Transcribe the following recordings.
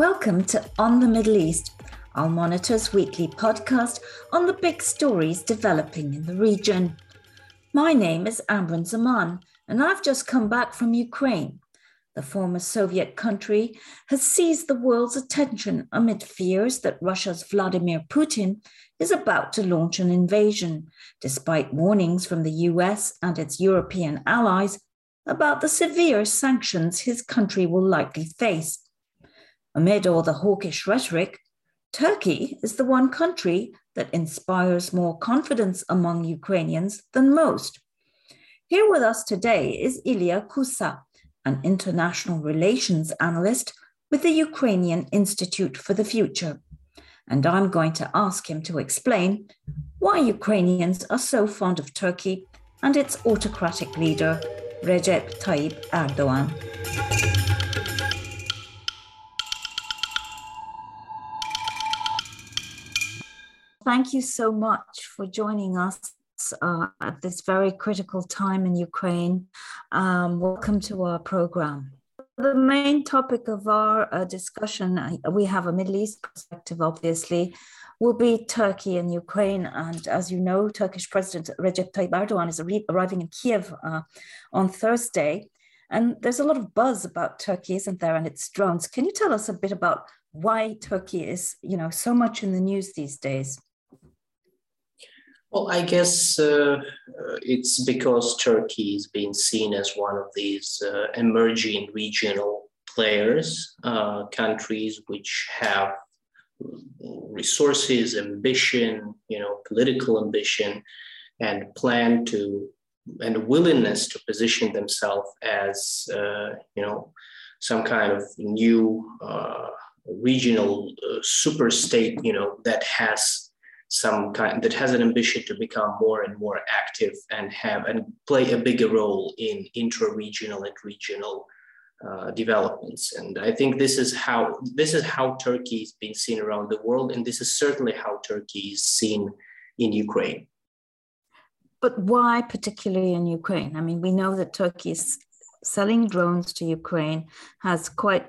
Welcome to On the Middle East, Al Monitor's weekly podcast on the big stories developing in the region. My name is Amberin Zaman, and I've just come back from Ukraine. The former Soviet country has seized the world's attention amid fears that Russia's Vladimir Putin is about to launch an invasion, despite warnings from the US and its European allies about the severe sanctions his country will likely face. Amid all the hawkish rhetoric, Turkey is the one country that inspires more confidence among Ukrainians than most. Here with us today is Ilya Kusa, an international relations analyst with the Ukrainian Institute for the Future. And I'm going to ask him to explain why Ukrainians are so fond of Turkey and its autocratic leader, Recep Tayyip Erdogan. Thank you so much for joining us uh, at this very critical time in Ukraine. Um, welcome to our program. The main topic of our uh, discussion, uh, we have a Middle East perspective, obviously, will be Turkey and Ukraine. And as you know, Turkish President Recep Tayyip Erdogan is arriving in Kiev uh, on Thursday. And there's a lot of buzz about Turkey, isn't there, and its drones. Can you tell us a bit about why Turkey is, you know, so much in the news these days? Well, I guess uh, uh, it's because Turkey is being seen as one of these uh, emerging regional players, uh, countries which have resources, ambition, you know, political ambition, and plan to and willingness to position themselves as, uh, you know, some kind of new uh, regional super state, you know, that has some kind that has an ambition to become more and more active and have and play a bigger role in intra-regional and regional uh, developments. And I think this is how this is how Turkey is being seen around the world, and this is certainly how Turkey is seen in Ukraine. But why particularly in Ukraine? I mean, we know that Turkey is selling drones to Ukraine, has quite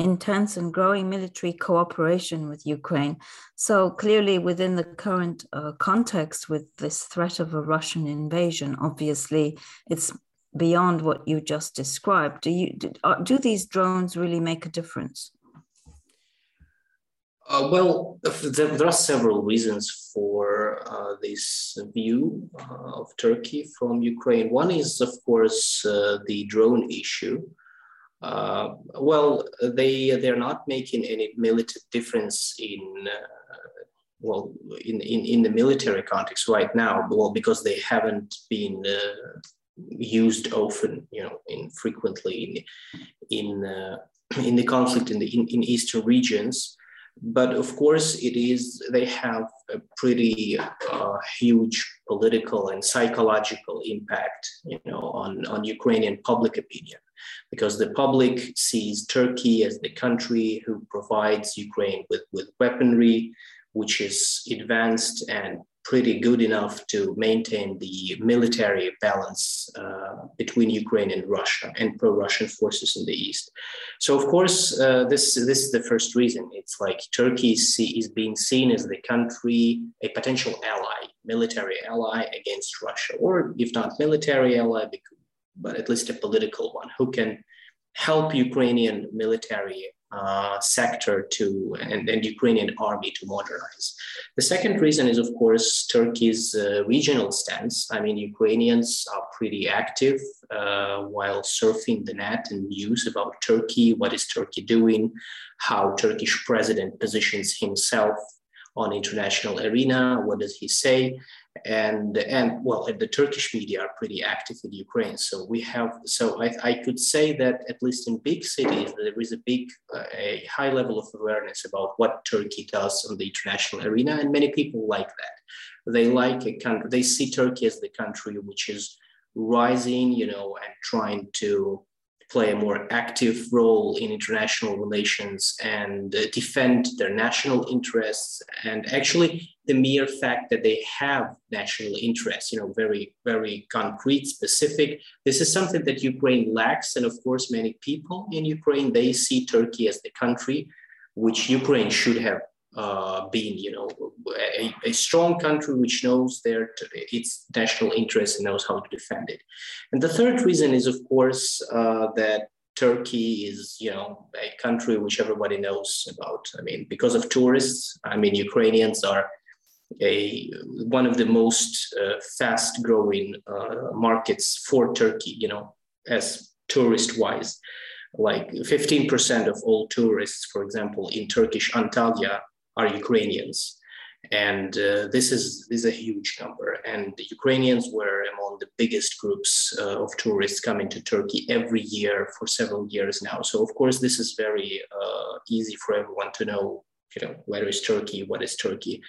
intense and growing military cooperation with Ukraine. So, clearly, within the current uh, context with this threat of a Russian invasion, obviously, it's beyond what you just described. Do, you, do, uh, do these drones really make a difference? Uh, well, there, are several reasons for uh, this view uh, of Turkey from Ukraine. One is, of course, uh, the drone issue. Uh, well, they they're not making any military difference in uh, well in, in in the military context right now. Well, because they haven't been uh, used often, you know, in frequently in in, uh, in the conflict in the in, in eastern regions but of course it is they have a pretty uh, huge political and psychological impact you know on, on ukrainian public opinion because the public sees turkey as the country who provides ukraine with, with weaponry which is advanced and pretty good enough to maintain the military balance uh, between Ukraine and Russia and pro-Russian forces in the east. So of course, uh, this this is the first reason. It's like Turkey see, is being seen as the country, a potential ally, military ally against Russia, or if not military ally, but at least a political one who can help Ukrainian military uh, sector to and, and Ukrainian army to modernize. The second reason is, of course, Turkey's uh, regional stance. I mean, Ukrainians are pretty active uh, while surfing the net and news about Turkey. What is Turkey doing? How Turkish president positions himself on international arena? What does he say? And and well the turkish media are pretty active in ukraine. So we have so i, I could say that at least in big cities there is a big uh, a high level of awareness about what turkey does on the international arena and many people like that. They like a country they see turkey as the country which is rising you know and trying to play a more active role in international relations and uh, defend their national interests. And actually, the mere fact that they have national interests, you know, very, very concrete, specific, this is something that Ukraine lacks. And of course, many people in Ukraine, they see Turkey as the country which Ukraine should have uh, you know, a, a, strong country which knows their its national interest and knows how to defend it. And the third reason is, of course, uh, that Turkey is, you know, a country which everybody knows about. I mean, because of tourists. I mean, Ukrainians are a one of the most uh, fast-growing uh, markets for Turkey. You know, as tourist-wise like 15% of all tourists, for example, in Turkish Antalya are Ukrainians. And uh, this is, this is a huge number. And the Ukrainians were among the biggest groups uh, of tourists coming to Turkey every year for several years now. So, of course, this is very uh, easy for everyone to know you know where is turkey what is turkey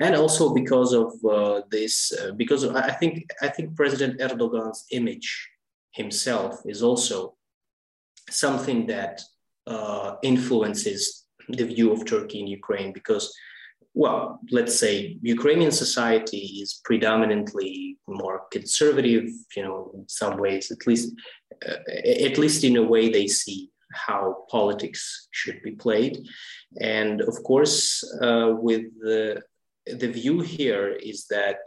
and also because of uh, this uh, because of, i think i think president erdogan's image himself is also something that uh, influences the view of Turkey in Ukraine because, well, let's say Ukrainian society is predominantly more conservative, you know, in some ways, at least, uh, at least in a way they see how politics should be played. And of course, uh, with the, the view here is that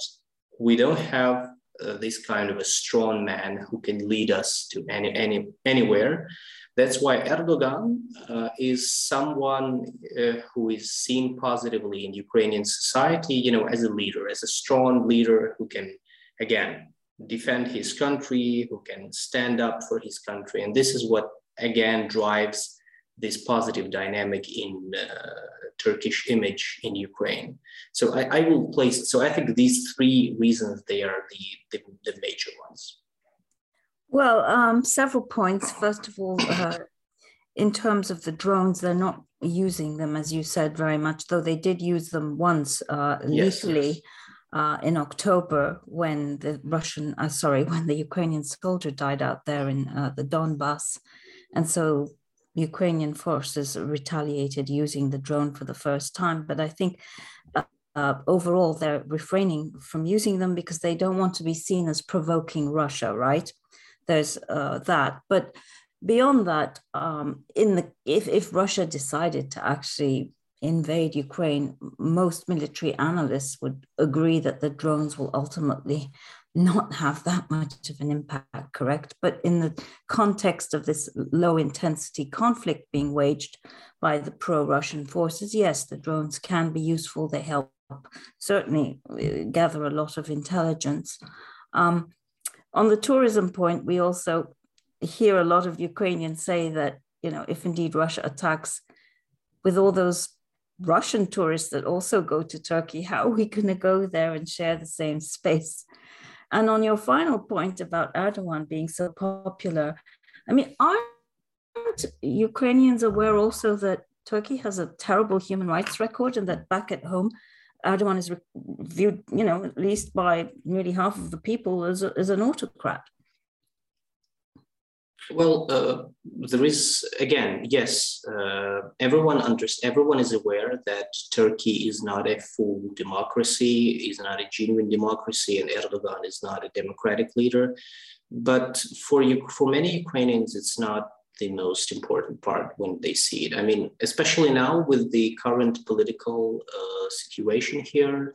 we don't have uh, this kind of a strong man who can lead us to any, any anywhere. That's why Erdogan uh, is someone uh, who is seen positively in Ukrainian society, you know, as a leader, as a strong leader who can, again, defend his country, who can stand up for his country. And this is what, again, drives this positive dynamic in uh, Turkish image in Ukraine. So I, I, will place, so I think these three reasons, they are the, the, the major ones. Well, um, several points. First of all, uh, in terms of the drones, they're not using them, as you said, very much, though they did use them once uh. Yes, yes. Uh, in October, when the Russian, uh, sorry, when the Ukrainian soldier died out there in uh, the Donbass. And so Ukrainian forces retaliated using the drone for the first time. But I think uh, uh, overall they're refraining from using them because they don't want to be seen as provoking Russia, right? There's uh, that. But beyond that, um, in the if, if Russia decided to actually invade Ukraine, most military analysts would agree that the drones will ultimately not have that much of an impact, correct? But in the context of this low intensity conflict being waged by the pro Russian forces, yes, the drones can be useful. They help certainly uh, gather a lot of intelligence. Um, on the tourism point, we also hear a lot of Ukrainians say that, you know, if indeed Russia attacks with all those Russian tourists that also go to Turkey, how are we going to go there and share the same space? And on your final point about Erdogan being so popular, I mean, aren't Ukrainians aware also that Turkey has a terrible human rights record and that back at home, Erdogan is viewed, you know, at least by nearly half of the people as, a, as an autocrat? Well, uh, there is again, yes. Uh, everyone understands. Everyone is aware that Turkey is not a full democracy, is not a genuine democracy, and Erdogan is not a democratic leader. But for you, for many Ukrainians, it's not the most important part when they see it. I mean, especially now with the current political uh, situation here,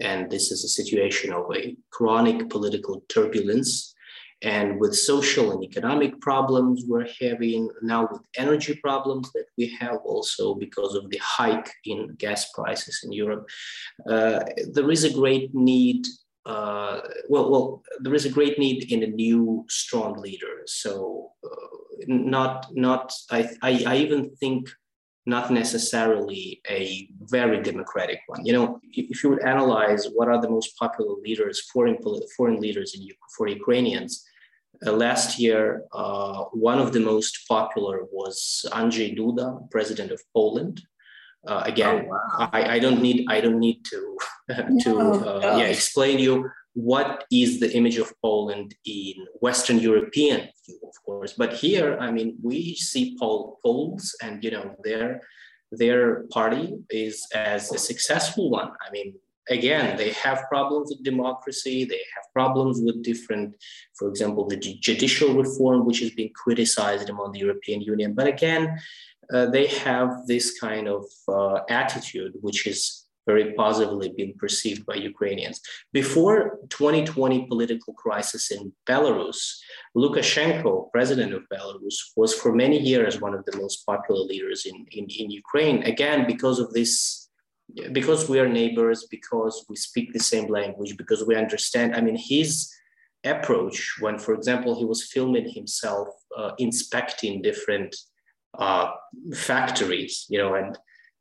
and this is a situation of a chronic political turbulence and with social and economic problems we're having now with energy problems that we have also because of the hike in gas prices in Europe, uh, there is a great need. Uh, well, well, there is a great need in a new strong leader. So, uh, not, not. I, I, I even think not necessarily a very democratic one. You know, if you would analyze what are the most popular leaders, foreign foreign leaders in for Ukrainians, uh, last year, uh, one of the most popular was Andrzej Duda, president of Poland. Uh, again, oh, wow. I, I, don't need I don't need to to no, uh, yeah explain you what is the image of Poland in Western European view, of course. But here, I mean, we see Pol- Poles, and you know their their party is as a successful one. I mean, again, they have problems with democracy. They have problems with different, for example, the judicial reform, which is being criticized among the European Union. But again, uh, they have this kind of uh, attitude, which is very positively been perceived by Ukrainians. Before 2020 political crisis in Belarus, Lukashenko, president of Belarus, was for many years one of the most popular leaders in, in, in Ukraine. Again, because of this, because we are neighbors, because we speak the same language, because we understand. I mean, his approach when, for example, he was filming himself uh, inspecting different uh, factories, you know, and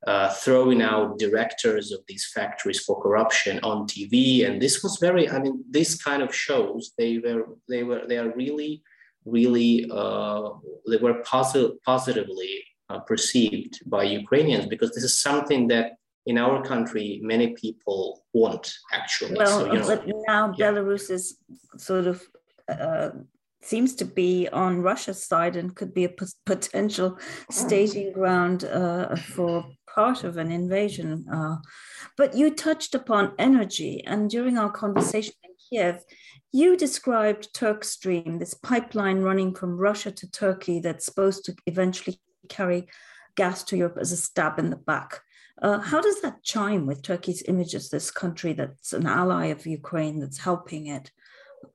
uh, throwing out directors of these factories for corruption on TV. And this was very, I mean, this kind of shows they were, they were, they are really, really, uh, they were posit- positively uh, perceived by Ukrainians because this is something that in our country many people want actually. Well, so, you know, but now yeah. Belarus is sort of uh, seems to be on Russia's side and could be a potential staging ground uh, for part of an invasion. Uh, but you touched upon energy, and during our conversation in Kiev, you described Turkstream, this pipeline running from Russia to Turkey that's supposed to eventually carry gas to Europe as a stab in the back. Uh, how does that chime with Turkey's image as this country that's an ally of Ukraine, that's helping it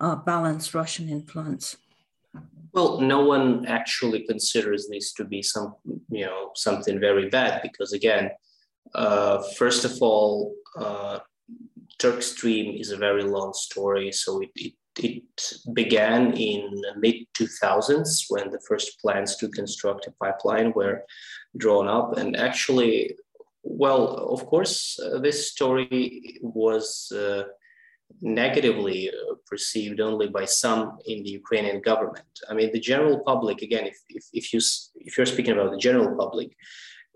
uh, balance Russian influence? Well, no one actually considers this to be some, you know, something very bad because again, uh, first of all, uh, Turkstream is a very long story. So it, it, it began in mid 2000s when the first plans to construct a pipeline were drawn up. And actually, well, of course, uh, this story was uh, negatively uh, perceived only by some in the Ukrainian government. I mean, the general public, again, if, if, if, you, if you're speaking about the general public,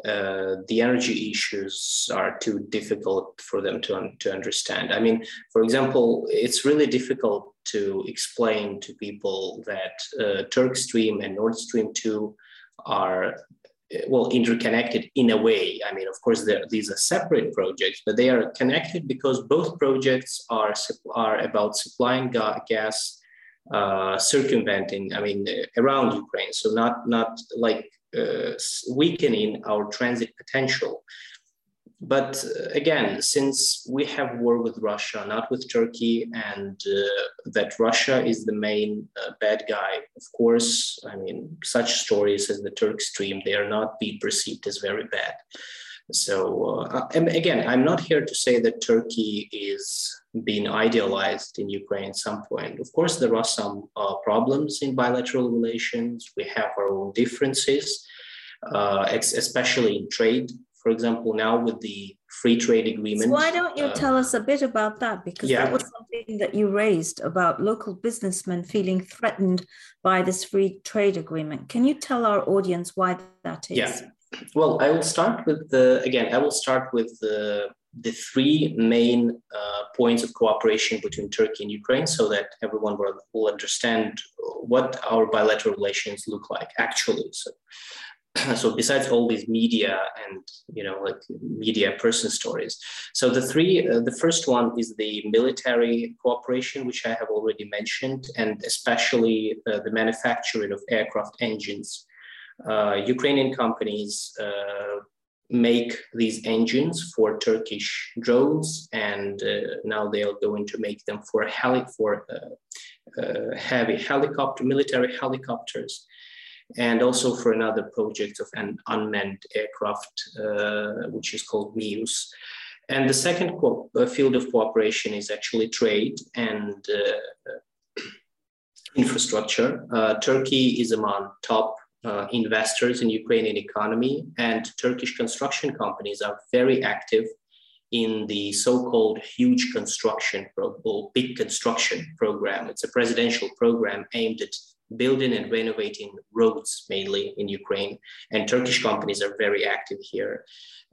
uh, the energy issues are too difficult for them to, un- to understand. I mean, for example, it's really difficult to explain to people that uh, Turk Stream and Nord Stream 2 are well interconnected in a way. I mean of course these are separate projects but they are connected because both projects are are about supplying ga- gas uh, circumventing i mean around ukraine. So not not like uh, weakening our transit potential but uh, again, since we have war with Russia, not with Turkey, and uh, that Russia is the main uh, bad guy, of course, I mean, such stories as the Turk stream, they are not being perceived as very bad. So, uh, again, I'm not here to say that Turkey is being idealized in Ukraine at some point. Of course, there are some uh, problems in bilateral relations. We have our own differences, uh, especially in trade for example, now with the free trade agreement. So why don't you uh, tell us a bit about that? Because yeah. that was something that you raised about local businessmen feeling threatened by this free trade agreement. Can you tell our audience why that is? Yeah. Well, I will start with the again. I will start with the the three main uh, points of cooperation between Turkey and Ukraine, so that everyone will, will understand what our bilateral relations look like actually. So, so besides all these media and you know like media person stories. So the three uh, the first one is the military cooperation which i have already mentioned and especially uh, the manufacturing of aircraft engines. Uh, ukrainian companies uh, make these engines for turkish drones and uh, now they are going to make them for heli for uh, heavy helicopter military helicopters and also for another project of an unmanned aircraft, uh, which is called MUSE. And the second co- uh, field of cooperation is actually trade and uh, infrastructure. Uh, Turkey is among top uh, investors in Ukrainian economy, and Turkish construction companies are very active in the so-called huge construction or big construction program. It's a presidential program aimed at building and renovating roads mainly in Ukraine, and Turkish companies are very active here.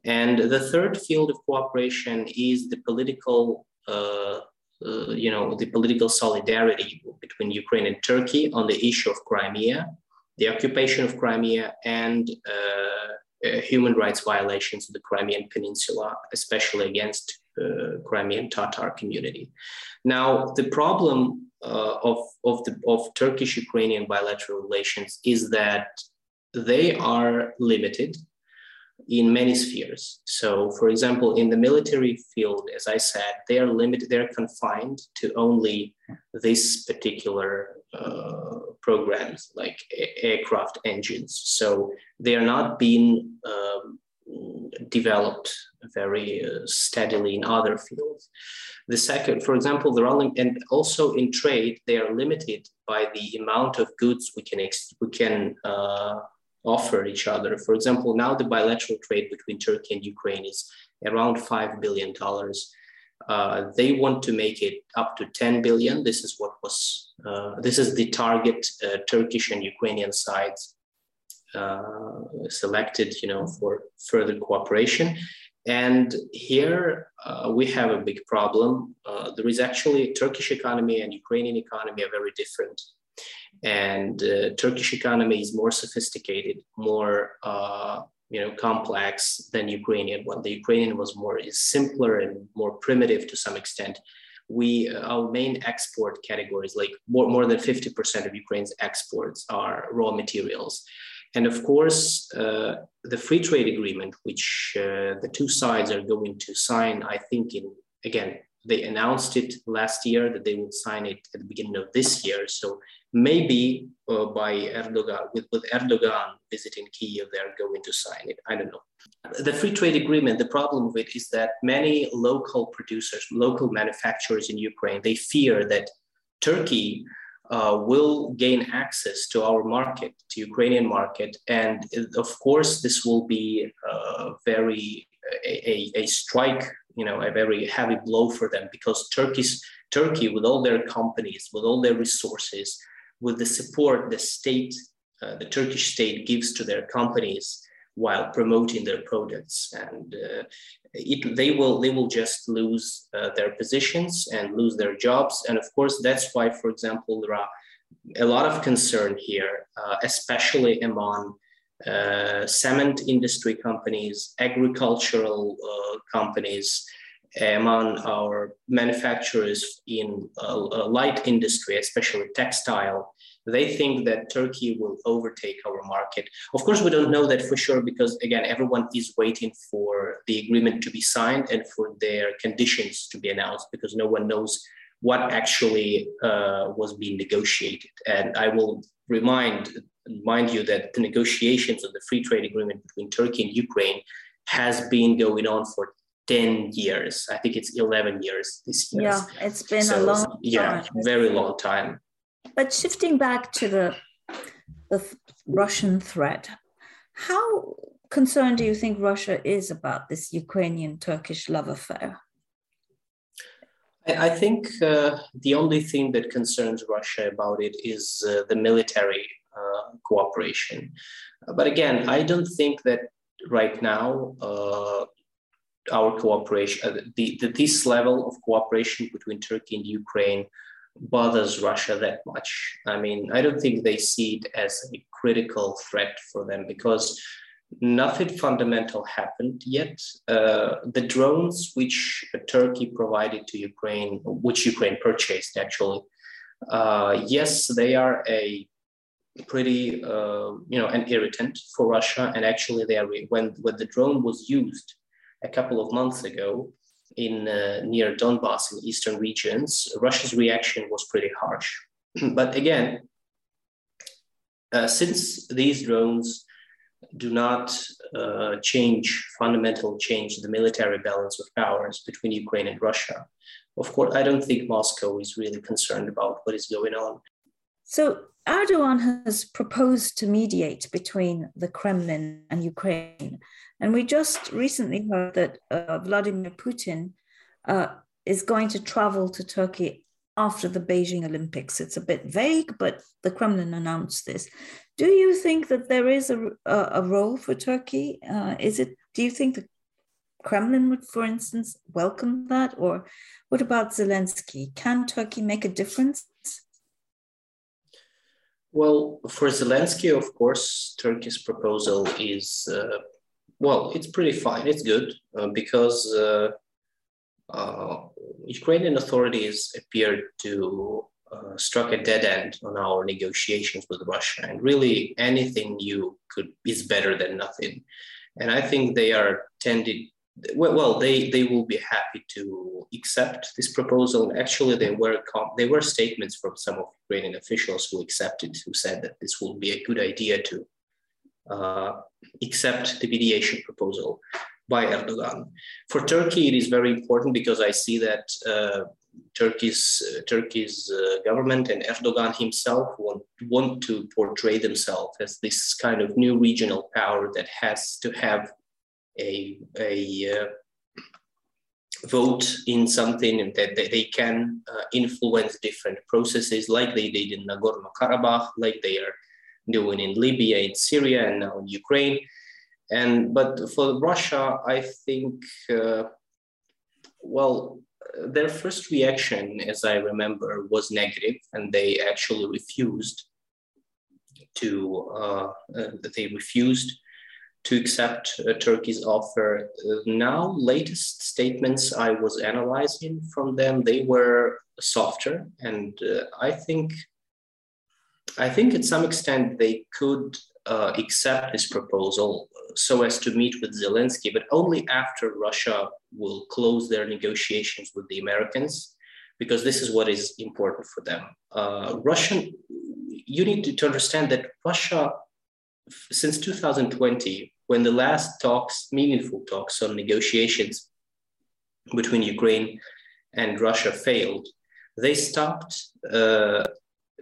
And the third field of cooperation is the political, uh, uh, you know, the political solidarity between Ukraine and Turkey on the issue of Crimea, the occupation of Crimea, and uh, uh human rights violations of the Crimean Peninsula, especially against uh, Crimean Tatar community. Now, the problem uh, of, of, the, of Turkish Ukrainian bilateral relations is that they are limited in many spheres. So, for example, in the military field, as I said, they are limited, they're confined to only this particular uh, programs like a- aircraft engines. So, they are not being um, developed very uh, steadily in other fields. The second, for example, they're and also in trade, they are limited by the amount of goods we can we can uh, offer each other. For example, now the bilateral trade between Turkey and Ukraine is around $5 billion. Uh, they want to make it up to 10 billion. This is what was, uh, this is the target uh, Turkish and Ukrainian sides selected, you know, for further cooperation. And here uh, we have a big problem. Uh, there is actually Turkish economy and Ukrainian economy are very different and uh, Turkish economy is more sophisticated, more uh, you know complex than Ukrainian one. The Ukrainian was more is simpler and more primitive to some extent. We uh, our main export categories, like more, more than 50% of Ukraine's exports are raw materials. And of course, uh, the free trade agreement, which uh, the two sides are going to sign, I think in again they announced it last year that they would sign it at the beginning of this year. So maybe uh, by Erdogan, with, with Erdogan visiting Kiev, they're going to sign it. I don't know. The free trade agreement, the problem with it is that many local producers, local manufacturers in Ukraine, they fear that Turkey uh, will gain access to our market, to Ukrainian market. And of course, this will be uh, very a, a, strike you know a very heavy blow for them because Turkey's Turkey with all their companies, with all their resources, with the support the state, uh, the Turkish state gives to their companies while promoting their products, and uh, it, they will they will just lose uh, their positions and lose their jobs, and of course that's why, for example, there are a lot of concern here, uh, especially among uh, cement industry companies, agricultural uh, companies, among our manufacturers in uh, light industry, especially textile, they think that Turkey will overtake our market. Of course, we don't know that for sure because, again, everyone is waiting for the agreement to be signed and for their conditions to be announced because no one knows what actually uh, was being negotiated. And I will remind mind you that the negotiations of the free trade agreement between Turkey and Ukraine has been going on for 10 years. I think it's 11 years this year. Yeah, it's been so, a long time. Yeah, very long time. But shifting back to the, the Russian threat, how concerned do you think Russia is about this Ukrainian Turkish love affair? I think uh, the only thing that concerns Russia about it is uh, the military uh, cooperation. But again, I don't think that right now uh, our cooperation, uh, the, the, this level of cooperation between Turkey and Ukraine bothers Russia that much. I mean, I don't think they see it as a critical threat for them because nothing fundamental happened yet. Uh, the drones which Turkey provided to Ukraine, which Ukraine purchased actually, uh, yes, they are a pretty, uh, you know, an irritant for Russia. And actually, they are when when the drone was used a couple of months ago in uh, near Donbass in eastern regions, Russia's reaction was pretty harsh. but again, uh, since these drones do not uh, change, fundamental change the military balance of powers between Ukraine and Russia. Of course, I don't think Moscow is really concerned about what is going on. So Erdogan has proposed to mediate between the Kremlin and Ukraine. And we just recently heard that uh, Vladimir Putin uh, is going to travel to Turkey after the Beijing Olympics. It's a bit vague, but the Kremlin announced this. Do you think that there is a, a, a role for Turkey? Uh, is it? Do you think the Kremlin would, for instance, welcome that? Or what about Zelensky? Can Turkey make a difference? Well, for Zelensky, of course, Turkey's proposal is, uh, well, it's pretty fine. It's good uh, because uh, uh Ukrainian authorities appeared to uh, struck a dead end on our negotiations with Russia, and really anything new could is better than nothing. And I think they are tended well, they they will be happy to accept this proposal. Actually, there were there were statements from some of Ukrainian officials who accepted, who said that this will be a good idea to uh, accept the mediation proposal by Erdogan. For Turkey, it is very important because I see that uh, Turkey's uh, Turkey's uh, government and Erdogan himself want want to portray themselves as this kind of new regional power that has to have a, a uh, vote in something that they can uh, influence different processes like they did in Nagorno-Karabakh, like they are doing in Libya, in Syria, and now in Ukraine. And but for Russia, I think, uh, well, their first reaction, as I remember, was negative, and they actually refused to. Uh, uh, they refused to accept uh, Turkey's offer. Uh, now, latest statements I was analyzing from them, they were softer, and uh, I think, I think at some extent they could uh, accept this proposal so as to meet with Zelensky, but only after Russia will close their negotiations with the Americans, because this is what is important for them. Uh, Russian, you need to, to understand that Russia since 2020, when the last talks, meaningful talks on negotiations between Ukraine and Russia failed, they stopped uh,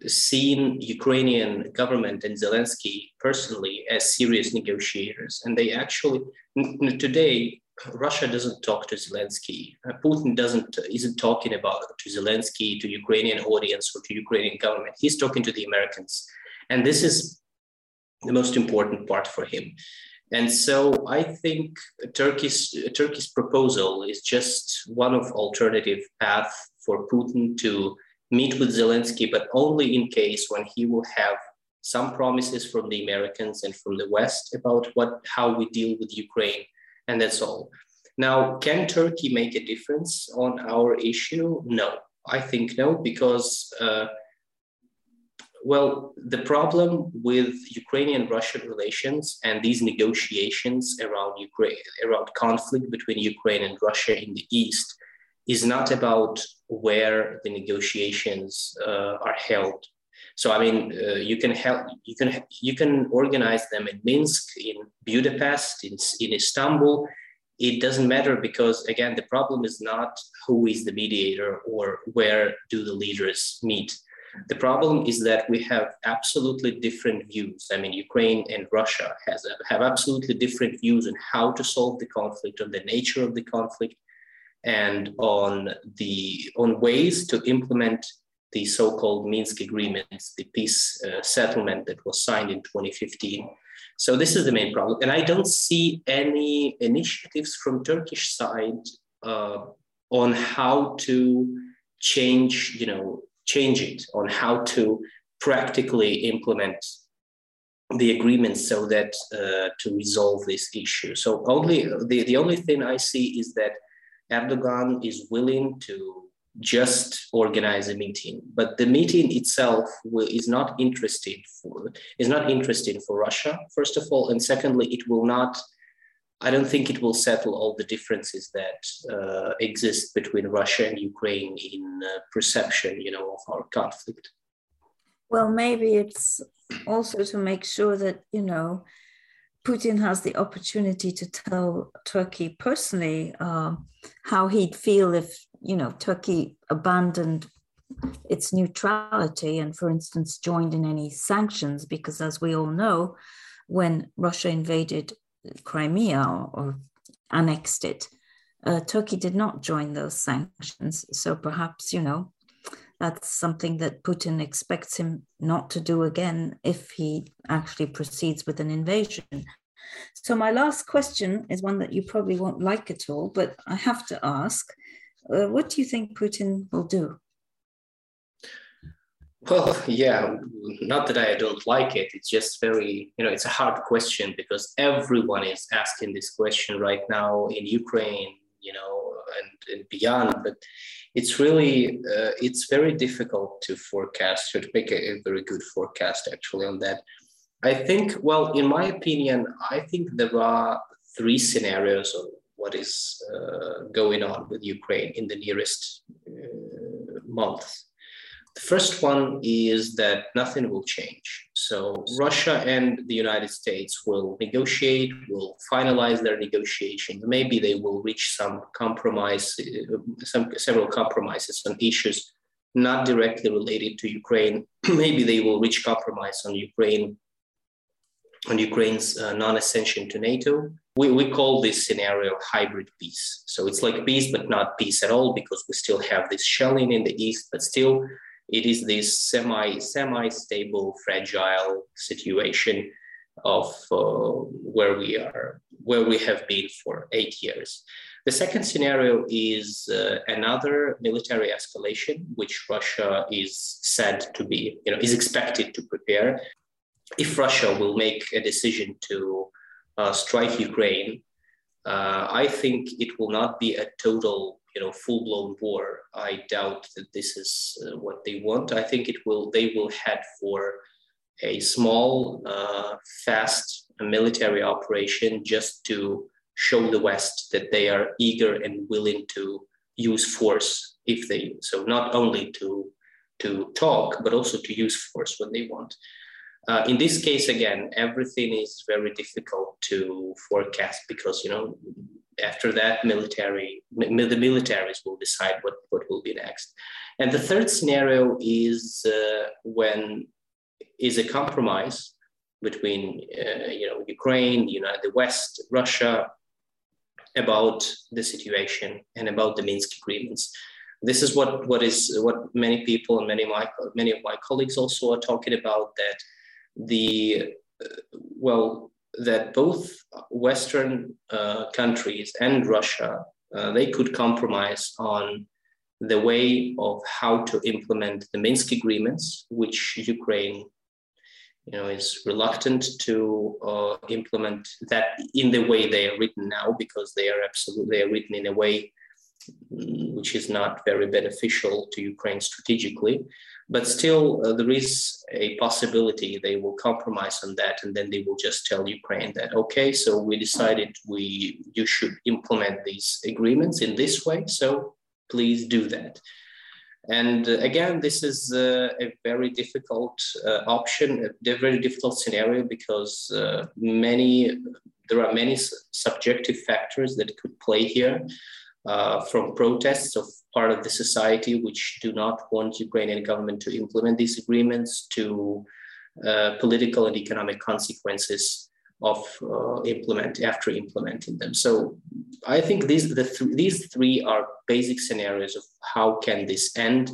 seeing Ukrainian government and Zelensky personally as serious negotiators. And they actually, today, Russia doesn't talk to Zelensky. Uh, Putin doesn't isn't talking about to Zelensky, to Ukrainian audience, or to Ukrainian government. He's talking to the Americans, and this is the most important part for him. And so I think Turkey's, Turkey's proposal is just one of alternative path for Putin to meet with Zelensky, but only in case when he will have some promises from the Americans and from the West about what how we deal with Ukraine, and that's all. Now, can Turkey make a difference on our issue? No, I think no, because uh, well, the problem with Ukrainian-Russian relations and these negotiations around Ukraine, around conflict between Ukraine and Russia in the east, is not about where the negotiations uh, are held. So I mean, uh, you can help, you can you can organize them in Minsk, in Budapest, in, in Istanbul. It doesn't matter because again, the problem is not who is the mediator or where do the leaders meet the problem is that we have absolutely different views. I mean, Ukraine and Russia has, have absolutely different views on how to solve the conflict, on the nature of the conflict, and on the on ways to implement the so-called Minsk agreements, the peace uh, settlement that was signed in 2015. So this is the main problem, and I don't see any initiatives from Turkish side uh, on how to change, you know, change it on how to practically implement the agreement so that uh, to resolve this issue. So only the, the only thing I see is that Erdogan is willing to just organize a meeting, but the meeting itself will, is not interested for is not interesting for Russia. First of all, and secondly, it will not I don't think it will settle all the differences that uh, exist between Russia and Ukraine in uh, perception, you know, of our conflict. Well, maybe it's also to make sure that you know Putin has the opportunity to tell Turkey personally uh, how he'd feel if you know Turkey abandoned its neutrality and, for instance, joined in any sanctions, because as we all know, when Russia invaded Crimea or, annexed it. Uh, Turkey did not join those sanctions. So perhaps, you know, that's something that Putin expects him not to do again if he actually proceeds with an invasion. So, my last question is one that you probably won't like at all, but I have to ask uh, what do you think Putin will do? Well, yeah, not that I don't like it. It's just very, you know, it's a hard question because everyone is asking this question right now in Ukraine, you know, and, and beyond. But it's really uh, it's very difficult to forecast or to make a, a, very good forecast actually on that. I think, well, in my opinion, I think there are three scenarios of what is uh, going on with Ukraine in the nearest uh, months. The first one is that nothing will change. So Russia and the United States will negotiate, will finalize their negotiations. Maybe they will reach some compromise, uh, some several compromises on issues not directly related to Ukraine. Maybe they will reach compromise on Ukraine, on Ukraine's uh, non-accession to NATO. We, we call this scenario hybrid peace. So it's like peace, but not peace at all, because we still have this shelling in the east, but still it is this semi semi stable fragile situation of uh, where we are where we have been for eight years. The second scenario is uh, another military escalation which russia is said to be you know is expected to prepare. If russia will make a decision to uh, strike ukraine uh, i think it will not be a total you know full-blown war i doubt that this is uh, what they want. I think it will they will head for a small uh, fast military operation just to show the west that they are eager and willing to use force if they so not only to to talk but also to use force when they want uh, in this case again everything is very difficult to forecast because you know after that, military, the militaries will decide what, what will be next. And the third scenario is uh, when is a compromise between uh, you know Ukraine, the United the West, Russia about the situation and about the Minsk agreements. This is what what is what many people and many of my many of my colleagues also are talking about that the well that both Western uh, countries and Russia, uh, they could compromise on the way of how to implement the Minsk agreements, which Ukraine you know, is reluctant to uh, implement that in the way they are written now, because they are absolutely they are written in a way mm, which is not very beneficial to Ukraine strategically. But still, uh, there is a possibility they will compromise on that, and then they will just tell Ukraine that okay, so we decided we you should implement these agreements in this way, so please do that. And uh, again, this is uh, a very difficult uh, option, a very difficult scenario because uh, many there are many subjective factors that could play here uh, from protests of part of the society which do not want Ukrainian government to implement these agreements to uh, political and economic consequences of uh, implement after implementing them. So I think these the th- these three are basic scenarios of how can this end,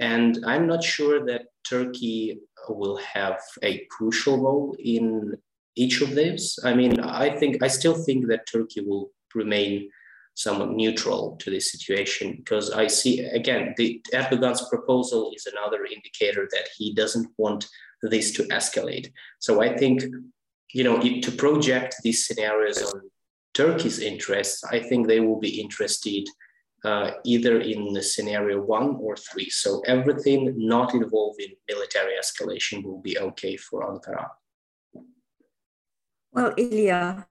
and I'm not sure that Turkey will have a crucial role in each of these. I mean, I think I still think that Turkey will remain somewhat neutral to this situation because I see again the Erdogan's proposal is another indicator that he doesn't want this to escalate. So I think you know to project these scenarios on Turkey's interests, I think they will be interested uh, either in the scenario one or three. So everything not involving military escalation will be okay for Ankara. Well, Ilya,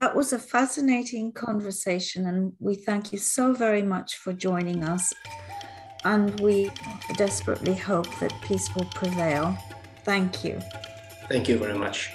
that was a fascinating conversation, and we thank you so very much for joining us. And we desperately hope that peace will prevail. Thank you. Thank you very much.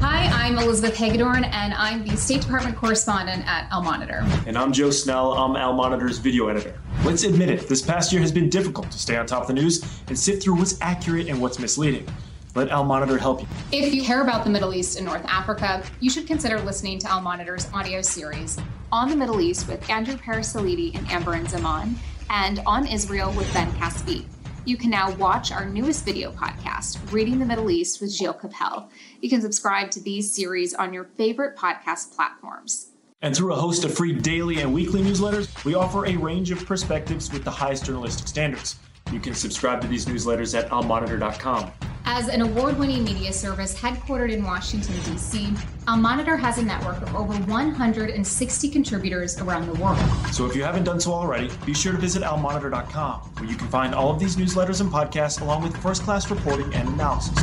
Hi, I'm Elizabeth Hagedorn, and I'm the State Department correspondent at Al Monitor. And I'm Joe Snell. I'm Al Monitor's video editor. Let's admit it, this past year has been difficult to stay on top of the news and sift through what's accurate and what's misleading. Let Al Monitor help you. If you care about the Middle East and North Africa, you should consider listening to Al Monitor's audio series on the Middle East with Andrew Parasiliti and Amberin Zaman, and on Israel with Ben Caspit you can now watch our newest video podcast, Reading the Middle East with Gilles Kepel. You can subscribe to these series on your favorite podcast platforms. And through a host of free daily and weekly newsletters, we offer a range of perspectives with the highest journalistic standards. You can subscribe to these newsletters at almonitor.com. As an award winning media service headquartered in Washington, D.C., Al Monitor has a network of over 160 contributors around the world. So if you haven't done so already, be sure to visit almonitor.com, where you can find all of these newsletters and podcasts along with first class reporting and analysis.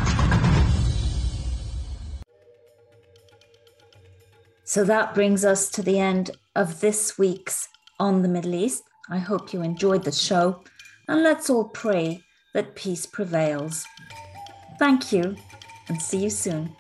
So that brings us to the end of this week's On the Middle East. I hope you enjoyed the show, and let's all pray that peace prevails. Thank you, and see you soon.